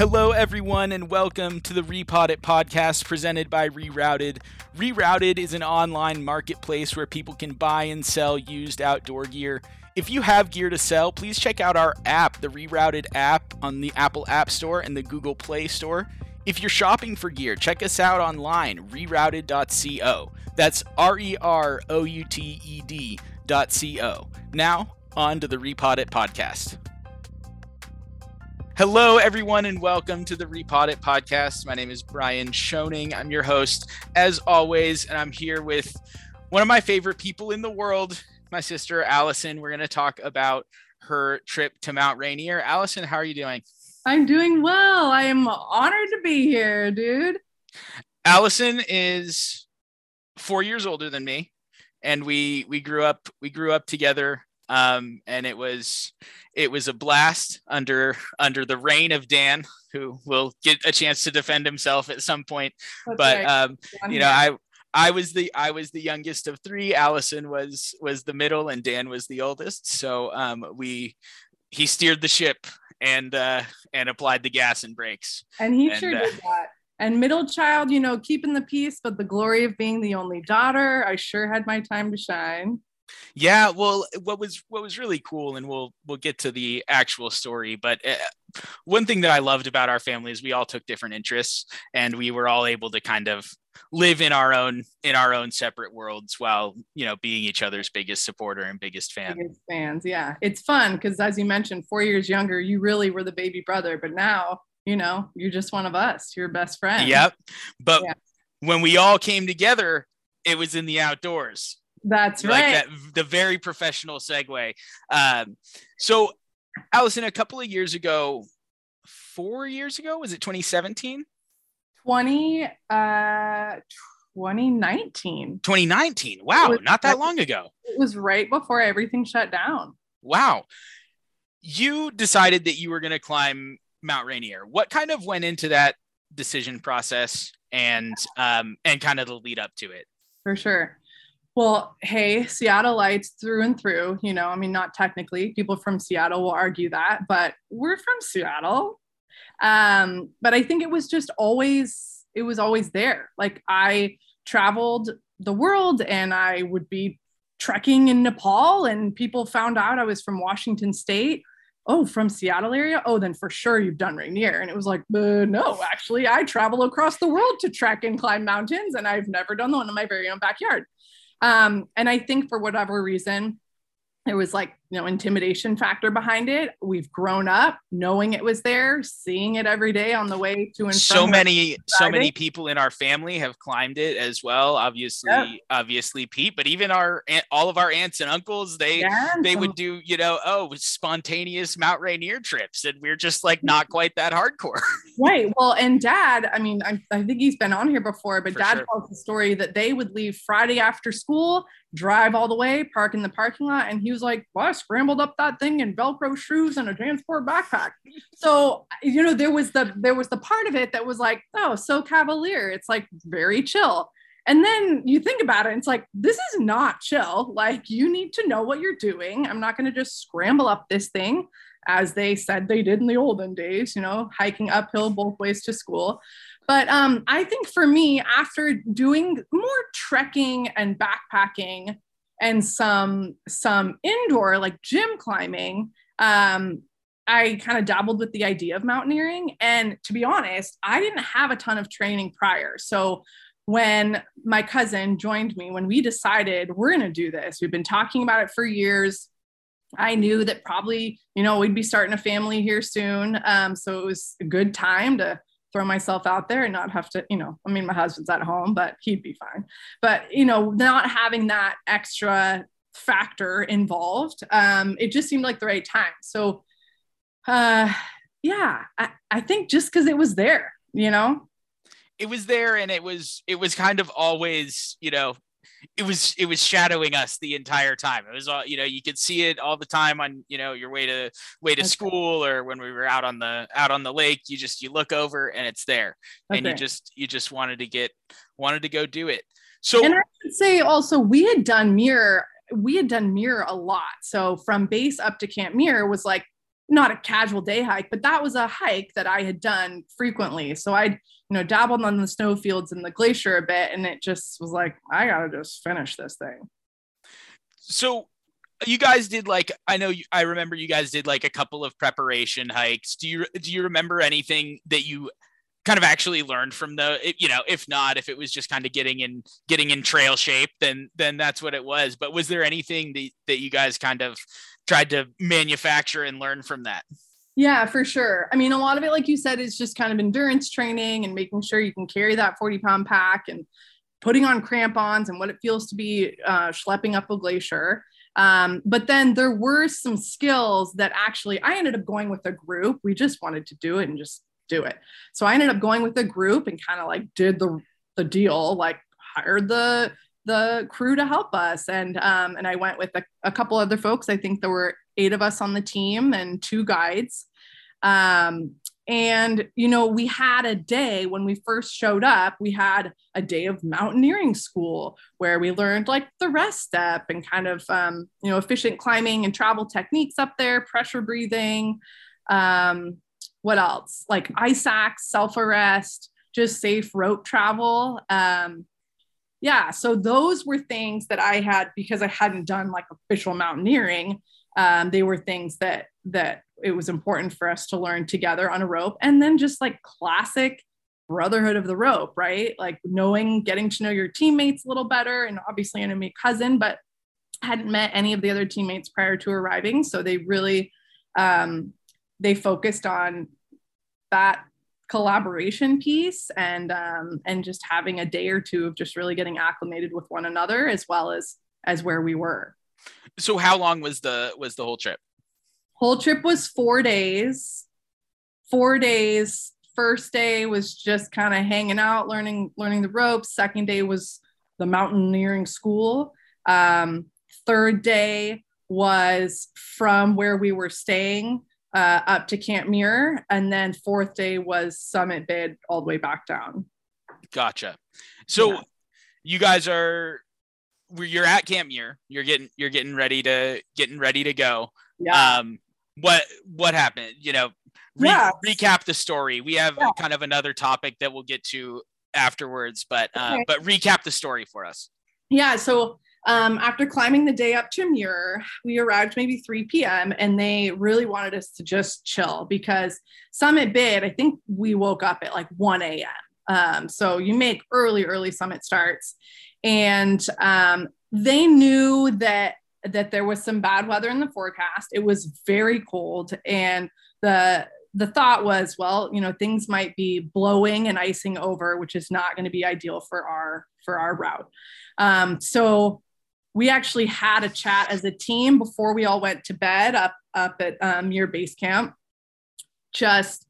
Hello, everyone, and welcome to the Repod It podcast presented by Rerouted. Rerouted is an online marketplace where people can buy and sell used outdoor gear. If you have gear to sell, please check out our app, the Rerouted app, on the Apple App Store and the Google Play Store. If you're shopping for gear, check us out online, rerouted.co. That's R E R O U T E D.co. Now, on to the Repod It podcast. Hello, everyone, and welcome to the Repod It podcast. My name is Brian Schoening. I'm your host, as always, and I'm here with one of my favorite people in the world, my sister Allison. We're going to talk about her trip to Mount Rainier. Allison, how are you doing? I'm doing well. I am honored to be here, dude. Allison is four years older than me, and we we grew up we grew up together. Um, and it was it was a blast under under the reign of Dan, who will get a chance to defend himself at some point. That's but right. um, you know, I I was the I was the youngest of three. Allison was was the middle, and Dan was the oldest. So um, we he steered the ship and uh, and applied the gas and brakes. and he and, sure uh, did that. And middle child, you know, keeping the peace, but the glory of being the only daughter, I sure had my time to shine. Yeah, well, what was what was really cool, and we'll we'll get to the actual story. But uh, one thing that I loved about our family is we all took different interests, and we were all able to kind of live in our own in our own separate worlds while you know being each other's biggest supporter and biggest fan. Biggest fans, yeah. It's fun because as you mentioned, four years younger, you really were the baby brother, but now, you know, you're just one of us. You're best friend. Yep. But Yeah. when we all came together, it was in the outdoors. That's like right. that the very professional segue um so allison a couple of years ago four years ago was it 2017 20 uh 2019. 2019 wow was- not that long ago It was right before everything shut down. wow you decided that you were going to climb mount rainier what kind of went into that decision process and um and kind of the lead up to it for sure. Well, hey, Seattleites through and through. You know, I mean, not technically. People from Seattle will argue that, but we're from Seattle. Um, but I think it was just always, it was always there. Like I traveled the world and I would be trekking in Nepal, and people found out I was from Washington State. Oh, from Seattle area? Oh, then for sure you've done Rainier. And it was like, uh, no, actually, I travel across the world to trek and climb mountains, and I've never done the one in my very own backyard. Um, and I think for whatever reason, there was like, you know, intimidation factor behind it. We've grown up knowing it was there, seeing it every day on the way to and so many so many people in our family have climbed it as well obviously Yep. obviously pete but even our all of our aunts and uncles they Yeah, they would do you know oh spontaneous mount rainier trips and we're just like not quite that hardcore Right. Well, and dad, I mean, I, I think he's been on here before, but For dad sure. tells the story that they would leave Friday after school, drive all the way, park in the parking lot. And he was like, well, I scrambled up that thing in Velcro shoes and a transport backpack. So, you know, there was the there was the part of it that was like, oh, so cavalier. It's like very chill. And then you think about it, it's like, this is not chill. Like, you need to know what you're doing. I'm not going to just scramble up this thing as they said they did in the olden days, you know, hiking uphill both ways to school. But um, I think for me, after doing more trekking and backpacking and some some indoor like gym climbing, um, I kind of dabbled with the idea of mountaineering. And to be honest, I didn't have a ton of training prior. So when my cousin joined me, when we decided we're going to do this, we've been talking about it for years. I knew that probably, you know, we'd be starting a family here soon. Um, so it was a good time to throw myself out there and not have to, you know, I mean, my husband's at home, but he'd be fine. But, you know, not having that extra factor involved, um, it just seemed like the right time. So, uh, yeah, I, I think just because it was there, you know, it was there and it was it was kind of always you know it was it was shadowing us the entire time. It was all you know you could see it all the time on you know your way to way to school or when we were out on the out on the lake you just you look over and it's there. And you just you just wanted to get wanted to go do it. So and I should say also we had done Muir, we had done Muir a lot. So from base up to Camp Muir was like not a casual day hike, but that was a hike that I had done frequently. So I'd, you know, dabbled on the snowfields and the glacier a bit. And it just was like, I got to just finish this thing. So you guys did like I know you, I remember you guys did like a couple of preparation hikes. Do you do you remember anything that you kind of actually learned from the you know if not if it was just kind of getting in getting in trail shape then then that's what it was but was there anything that, that you guys kind of tried to manufacture and learn from that yeah for sure i mean a lot of it like you said is just kind of endurance training and making sure you can carry that 40 pound pack and putting on crampons and what it feels to be uh, schlepping up a glacier um, but then there were some skills that actually I ended up going with a group. We just wanted to do it and just do it. So I ended up going with a group and kind of like did the the deal, like hired the the crew to help us and um, and I went with a, a, couple other folks. I think there were eight of us on the team and two guides. Um, and you know, we had a day when we first showed up. We had a day of mountaineering school where we learned like the rest step and kind of um, you know efficient climbing and travel techniques up there, pressure breathing. Um, what else? Like ice axe, self arrest, just safe rope travel. Um, yeah, so those were things that I had because I hadn't done like official mountaineering. Um, they were things that that it was important for us to learn together on a rope, and then just like classic brotherhood of the rope, right? Like knowing, getting to know your teammates a little better, and obviously knew my cousin, but hadn't met any of the other teammates prior to arriving, so they really um, they focused on that collaboration piece and um, and just having a day or two of just really getting acclimated with one another as well as as where we were. So how long was the was the whole trip? Whole trip was four days. Four days. First day was just kind of hanging out learning learning the ropes. Second day was the mountaineering school. Um, third day was from where we were staying uh, up to Camp Muir, and then fourth day was Summit Bid all the way back down. Gotcha. So yeah. you guys are you're at Camp Muir. You're getting you're getting ready to getting ready to go. Yeah. Um, what what happened? You know, re- yeah. recap the story. We have yeah. kind of another topic that we'll get to afterwards, but uh, okay. but recap the story for us. Yeah. So um, after climbing the day up to Muir, we arrived maybe 3 p.m. and they really wanted us to just chill because Summit Bid, I think we woke up at like 1 a.m. Um, so you make early, early summit starts. And um, they knew that that there was some bad weather in the forecast. It was very cold. And the the thought was, well, you know, things might be blowing and icing over, which is not going to be ideal for our for our route. Um, so we actually had a chat as a team before we all went to bed up up at um, your base camp. Just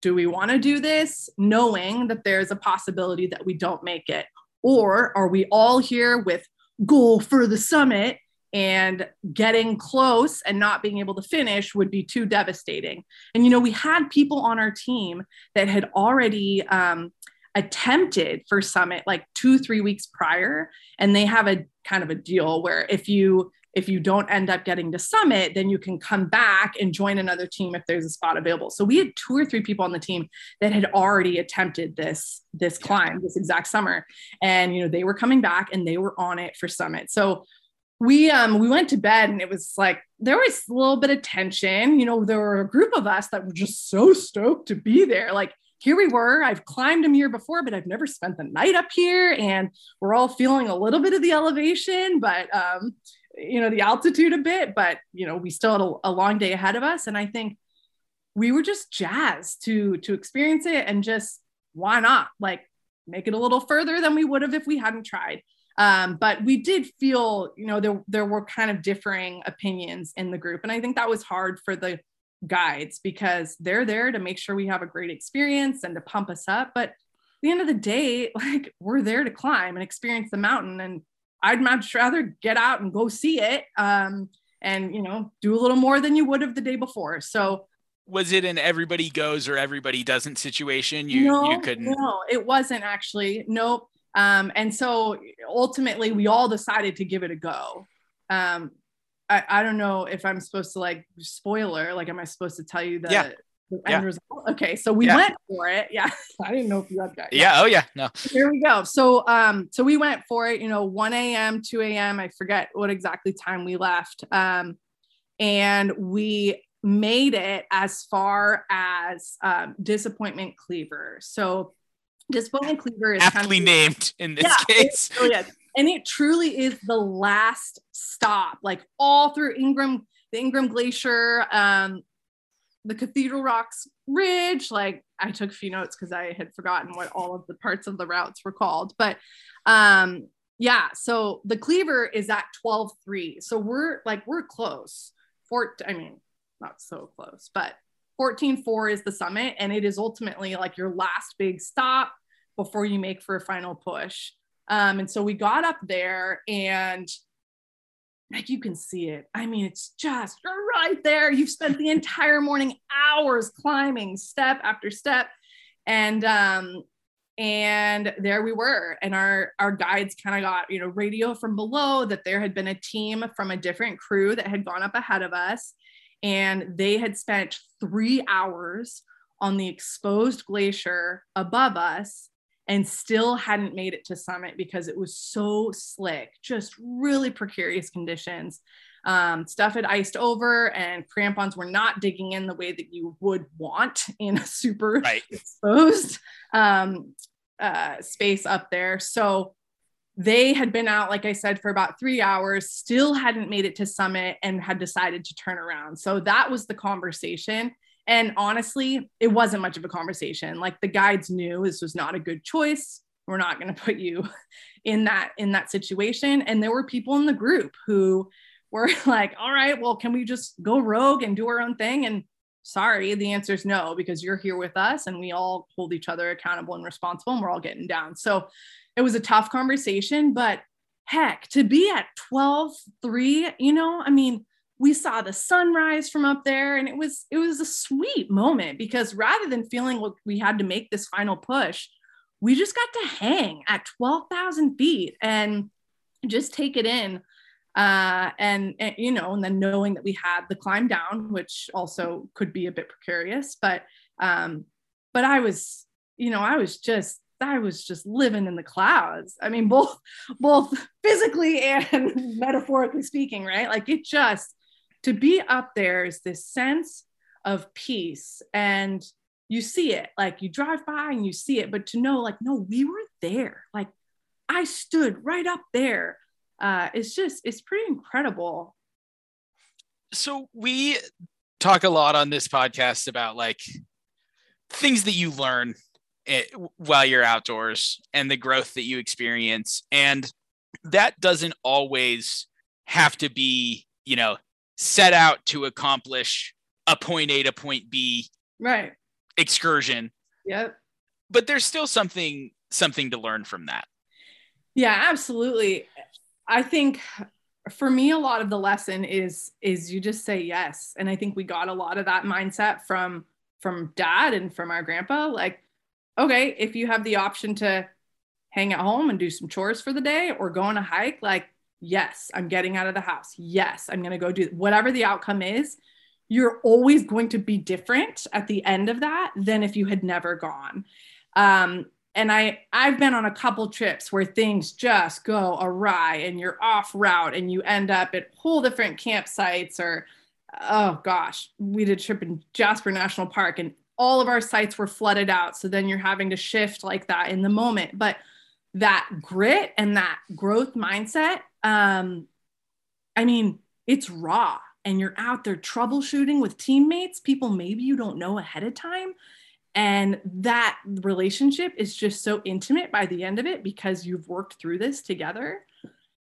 do we want to do this, knowing that there's a possibility that we don't make it, or are we all here with goal for the summit and getting close and not being able to finish would be too devastating. And you know, we had people on our team that had already um, attempted for summit like two three weeks prior and they have a kind of a deal where if you if you don't end up getting to summit then you can come back and join another team if there's a spot available. So we had two or three people on the team that had already attempted this this climb this exact summer. And you know they were coming back and they were on it for summit. So we um we went to bed and it was like there was a little bit of tension. You know there were a group of us that were just so stoked to be there. Like here we were. I've climbed a Muir before, but I've never spent the night up here. And we're all feeling a little bit of the elevation, but, um, you know, the altitude a bit, but, you know, we still had a, a long day ahead of us. And I think we were just jazzed to, to experience it and just why not like make it a little further than we would have if we hadn't tried. Um, but we did feel, you know, there, there were kind of differing opinions in the group. And I think that was hard for the guides because they're there to make sure we have a great experience and to pump us up. But at the end of the day, like we're there to climb and experience the mountain. And I'd much rather get out and go see it um, and, you know, do a little more than you would have the day before. So, was it an everybody goes or everybody doesn't situation? You, no, you couldn't. No, it wasn't actually. Nope. Um, and so ultimately, we all decided to give it a go. Um, I, I don't know if I'm supposed to like spoiler, like, am I supposed to tell you the, Yeah. the end Yeah. result? Okay. So we Yeah. went for it. Yeah. I didn't know if you had that. Yeah. Oh yeah. No. Here we go. So, um, so we went for it, you know, 1 a.m., 2 a.m. I forget what exactly time we left. Um, and we made it as far as um, disappointment cleaver. So disappointment cleaver is kind of named in this Yeah, case. it really is. And it truly is the last stop, like all through Ingraham, the Ingraham Glacier, um, the Cathedral Rocks Ridge. Like I took a few notes because I had forgotten what all of the parts of the routes were called. But um, yeah, so the Cleaver is at 12.3. So we're like, we're close. Fort, I mean, not so close, but 14.4 is the summit. And it is ultimately like your last big stop before you make for a final push. Um, and so we got up there and like you can see it. I mean, it's just right there. You've spent the entire morning hours climbing step after step. And um, and there we were. And our our guides kind of got, you know, radio from below that there had been a team from a different crew that had gone up ahead of us. And they had spent three hours on the exposed glacier above us and still hadn't made it to summit because it was so slick, just really precarious conditions. Um, stuff had iced over and crampons were not digging in the way that you would want in a super Right. exposed um, uh, space up there. So they had been out, like I said, for about three hours, still hadn't made it to summit and had decided to turn around. So that was the conversation. And honestly, it wasn't much of a conversation. Like the guides knew this was not a good choice. We're not going to put you in that in that situation. And there were people in the group who were like, "All right, well, can we just go rogue and do our own thing?" And sorry, the answer is no because you're here with us and we all hold each other accountable and responsible and we're all getting down. So it was a tough conversation, but heck, to be at 12 3, you know, I mean, we saw the sunrise from up there and it was it was a sweet moment because rather than feeling like we had to make this final push we just got to hang at 12,000 feet and just take it in uh, and, and you know and then knowing that we had the climb down which also could be a bit precarious but um but i was you know i was just I was just living in the clouds. I mean, both both physically and metaphorically speaking, right? Like it just to be up there is this sense of peace and you see it like you drive by and you see it but to know like no we were there like i stood right up there uh it's just it's pretty incredible. So we talk a lot on this podcast about like things that you learn it, while you're outdoors and the growth that you experience and that doesn't always have to be you know set out to accomplish a point a to point b right. excursion. Yep. But there's still something something to learn from that. Yeah absolutely. I think for me a lot of the lesson is is you just say yes. And i think we got a lot of that mindset from from dad and from our grandpa. Like okay if you have the option to hang at home and do some chores for the day or go on a hike like yes i'm getting out of the house yes i'm going to go do whatever the outcome is you're always going to be different at the end of that than if you had never gone um, and I I've been on a couple trips where things just go awry and you're off route and you end up at whole different campsites or oh gosh, we did a trip in Jasper National Park and all of our sites were flooded out. So then you're having to shift like that in the moment. But that grit and that growth mindset, um, I mean, it's raw and you're out there troubleshooting with teammates, people maybe you don't know ahead of time. And that relationship is just so intimate by the end of it because you've worked through this together.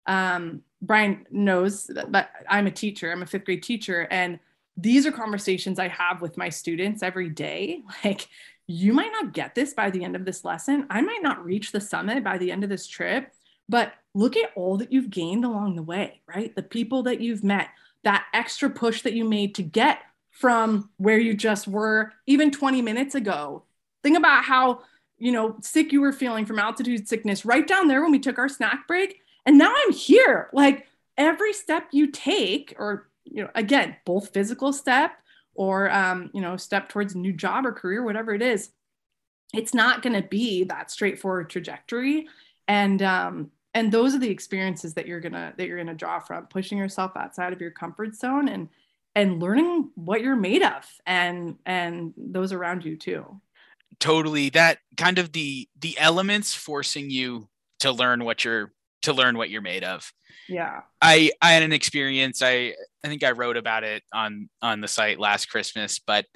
Um, brian knows that, that i'm a teacher i'm a fifth grade teacher and these are conversations i have with my students every day. Like you might not get this by the end of this lesson i might not reach the summit by the end of this trip but look at all that you've gained along the way right the people that you've met that extra push that you made to get from where you just were even 20 minutes ago. Think about how, you know, sick you were feeling from altitude sickness right down there when we took our snack break. And now I'm here. Like, every step you take, or you know, again, both physical step or um, you know, step towards a new job or career, whatever it is, it's not going to be that straightforward trajectory. And um, and those are the experiences that you're gonna that you're gonna draw from pushing yourself outside of your comfort zone and and learning what you're made of and and those around you too totally that kind of the the elements forcing you to learn what you're to learn what you're made of. Yeah. I i had an experience. I i think i wrote about it on on the site last christmas but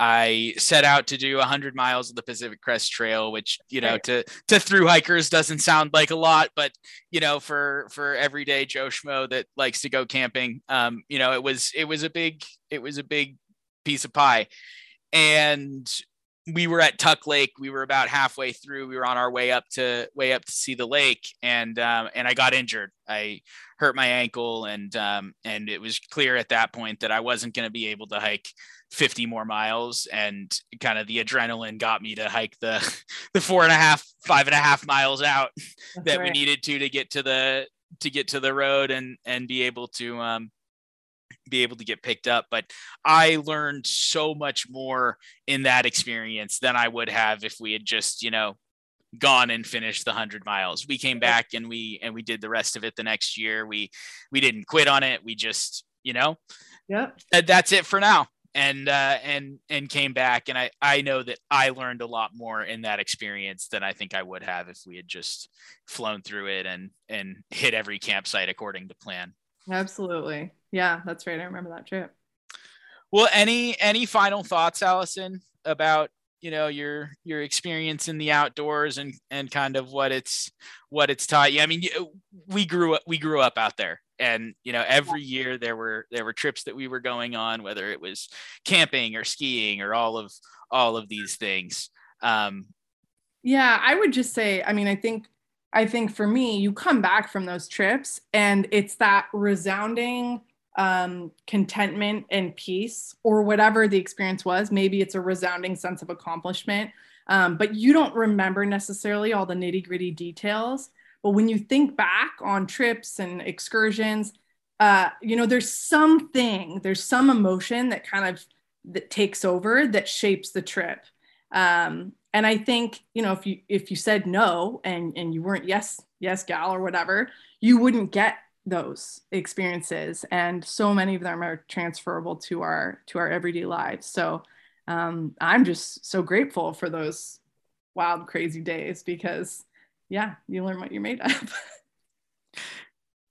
I set out to do 100 miles of the Pacific Crest Trail, which you know right. to to through hikers doesn't sound like a lot, but you know for for everyday Joe schmo that likes to go camping, um, you know it was it was a big it was a big piece of pie, and we were at Tuck Lake. We were about halfway through. We were on our way up to way up to see the lake, and um, and I got injured. I hurt my ankle, and um, and it was clear at that point that I wasn't going to be able to hike 50 more miles and kind of the adrenaline got me to hike the the four and a half five and a half miles out That's that right. we needed to to get to the to get to the road and and be able to um be able to get picked up but i learned so much more in that experience than i would have if we had just you know gone and finished the 100 miles. We came back and we and we did the rest of it the next year. We we didn't quit on it. We just you know yeah that's it for now and uh, and and came back. And I I know that I learned a lot more in that experience than I think I would have if we had just flown through it and and hit every campsite according to plan. Absolutely. Yeah, that's right. I remember that trip. Well, any any final thoughts, Allison, about you know your your experience in the outdoors and and kind of what it's what it's taught you? I mean, we grew up we grew up out there and you know every year there were there were trips that we were going on whether it was camping or skiing or all of all of these things um yeah i would just say i mean i think i think for me you come back from those trips and it's that resounding um contentment and peace or whatever the experience was maybe it's a resounding sense of accomplishment um, but you don't remember necessarily all the nitty gritty details but when you think back on trips and excursions, uh, you know, there's something, there's some emotion that kind of that takes over that shapes the trip. Um, and I think, you know, if you if you said no and and you weren't yes, yes, gal or whatever, you wouldn't get those experiences. And so many of them are transferable to our to our everyday lives. So um, I'm just so grateful for those wild, crazy days because yeah, you learn what you're made of.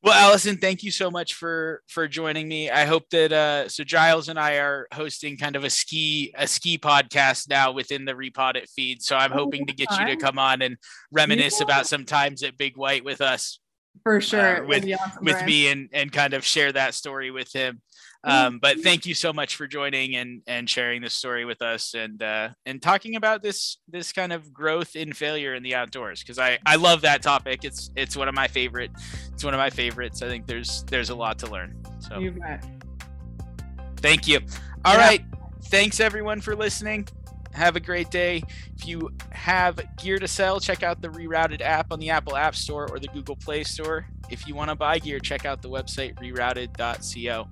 well, Allison, thank you so much for for joining me. I hope that uh, so Giles and I are hosting kind of a ski a ski podcast now within the Repod It feed. So I'm oh, hoping to get you to come on and reminisce yeah. about some times at Big White with us. For sure, uh, with awesome, with me and and kind of share that story with him. Um, but thank you so much for joining and and sharing this story with us and uh, and talking about this this kind of growth in failure in the outdoors because I I love that topic. It's it's one of my favorite. It's one of my favorites. I think there's there's a lot to learn. So you bet. Thank you. All yeah. right. Thanks everyone for listening. Have a great day. If you have gear to sell, check out the Rerouted app on the Apple App Store or the Google Play Store. If you want to buy gear, check out the website rerouted.co.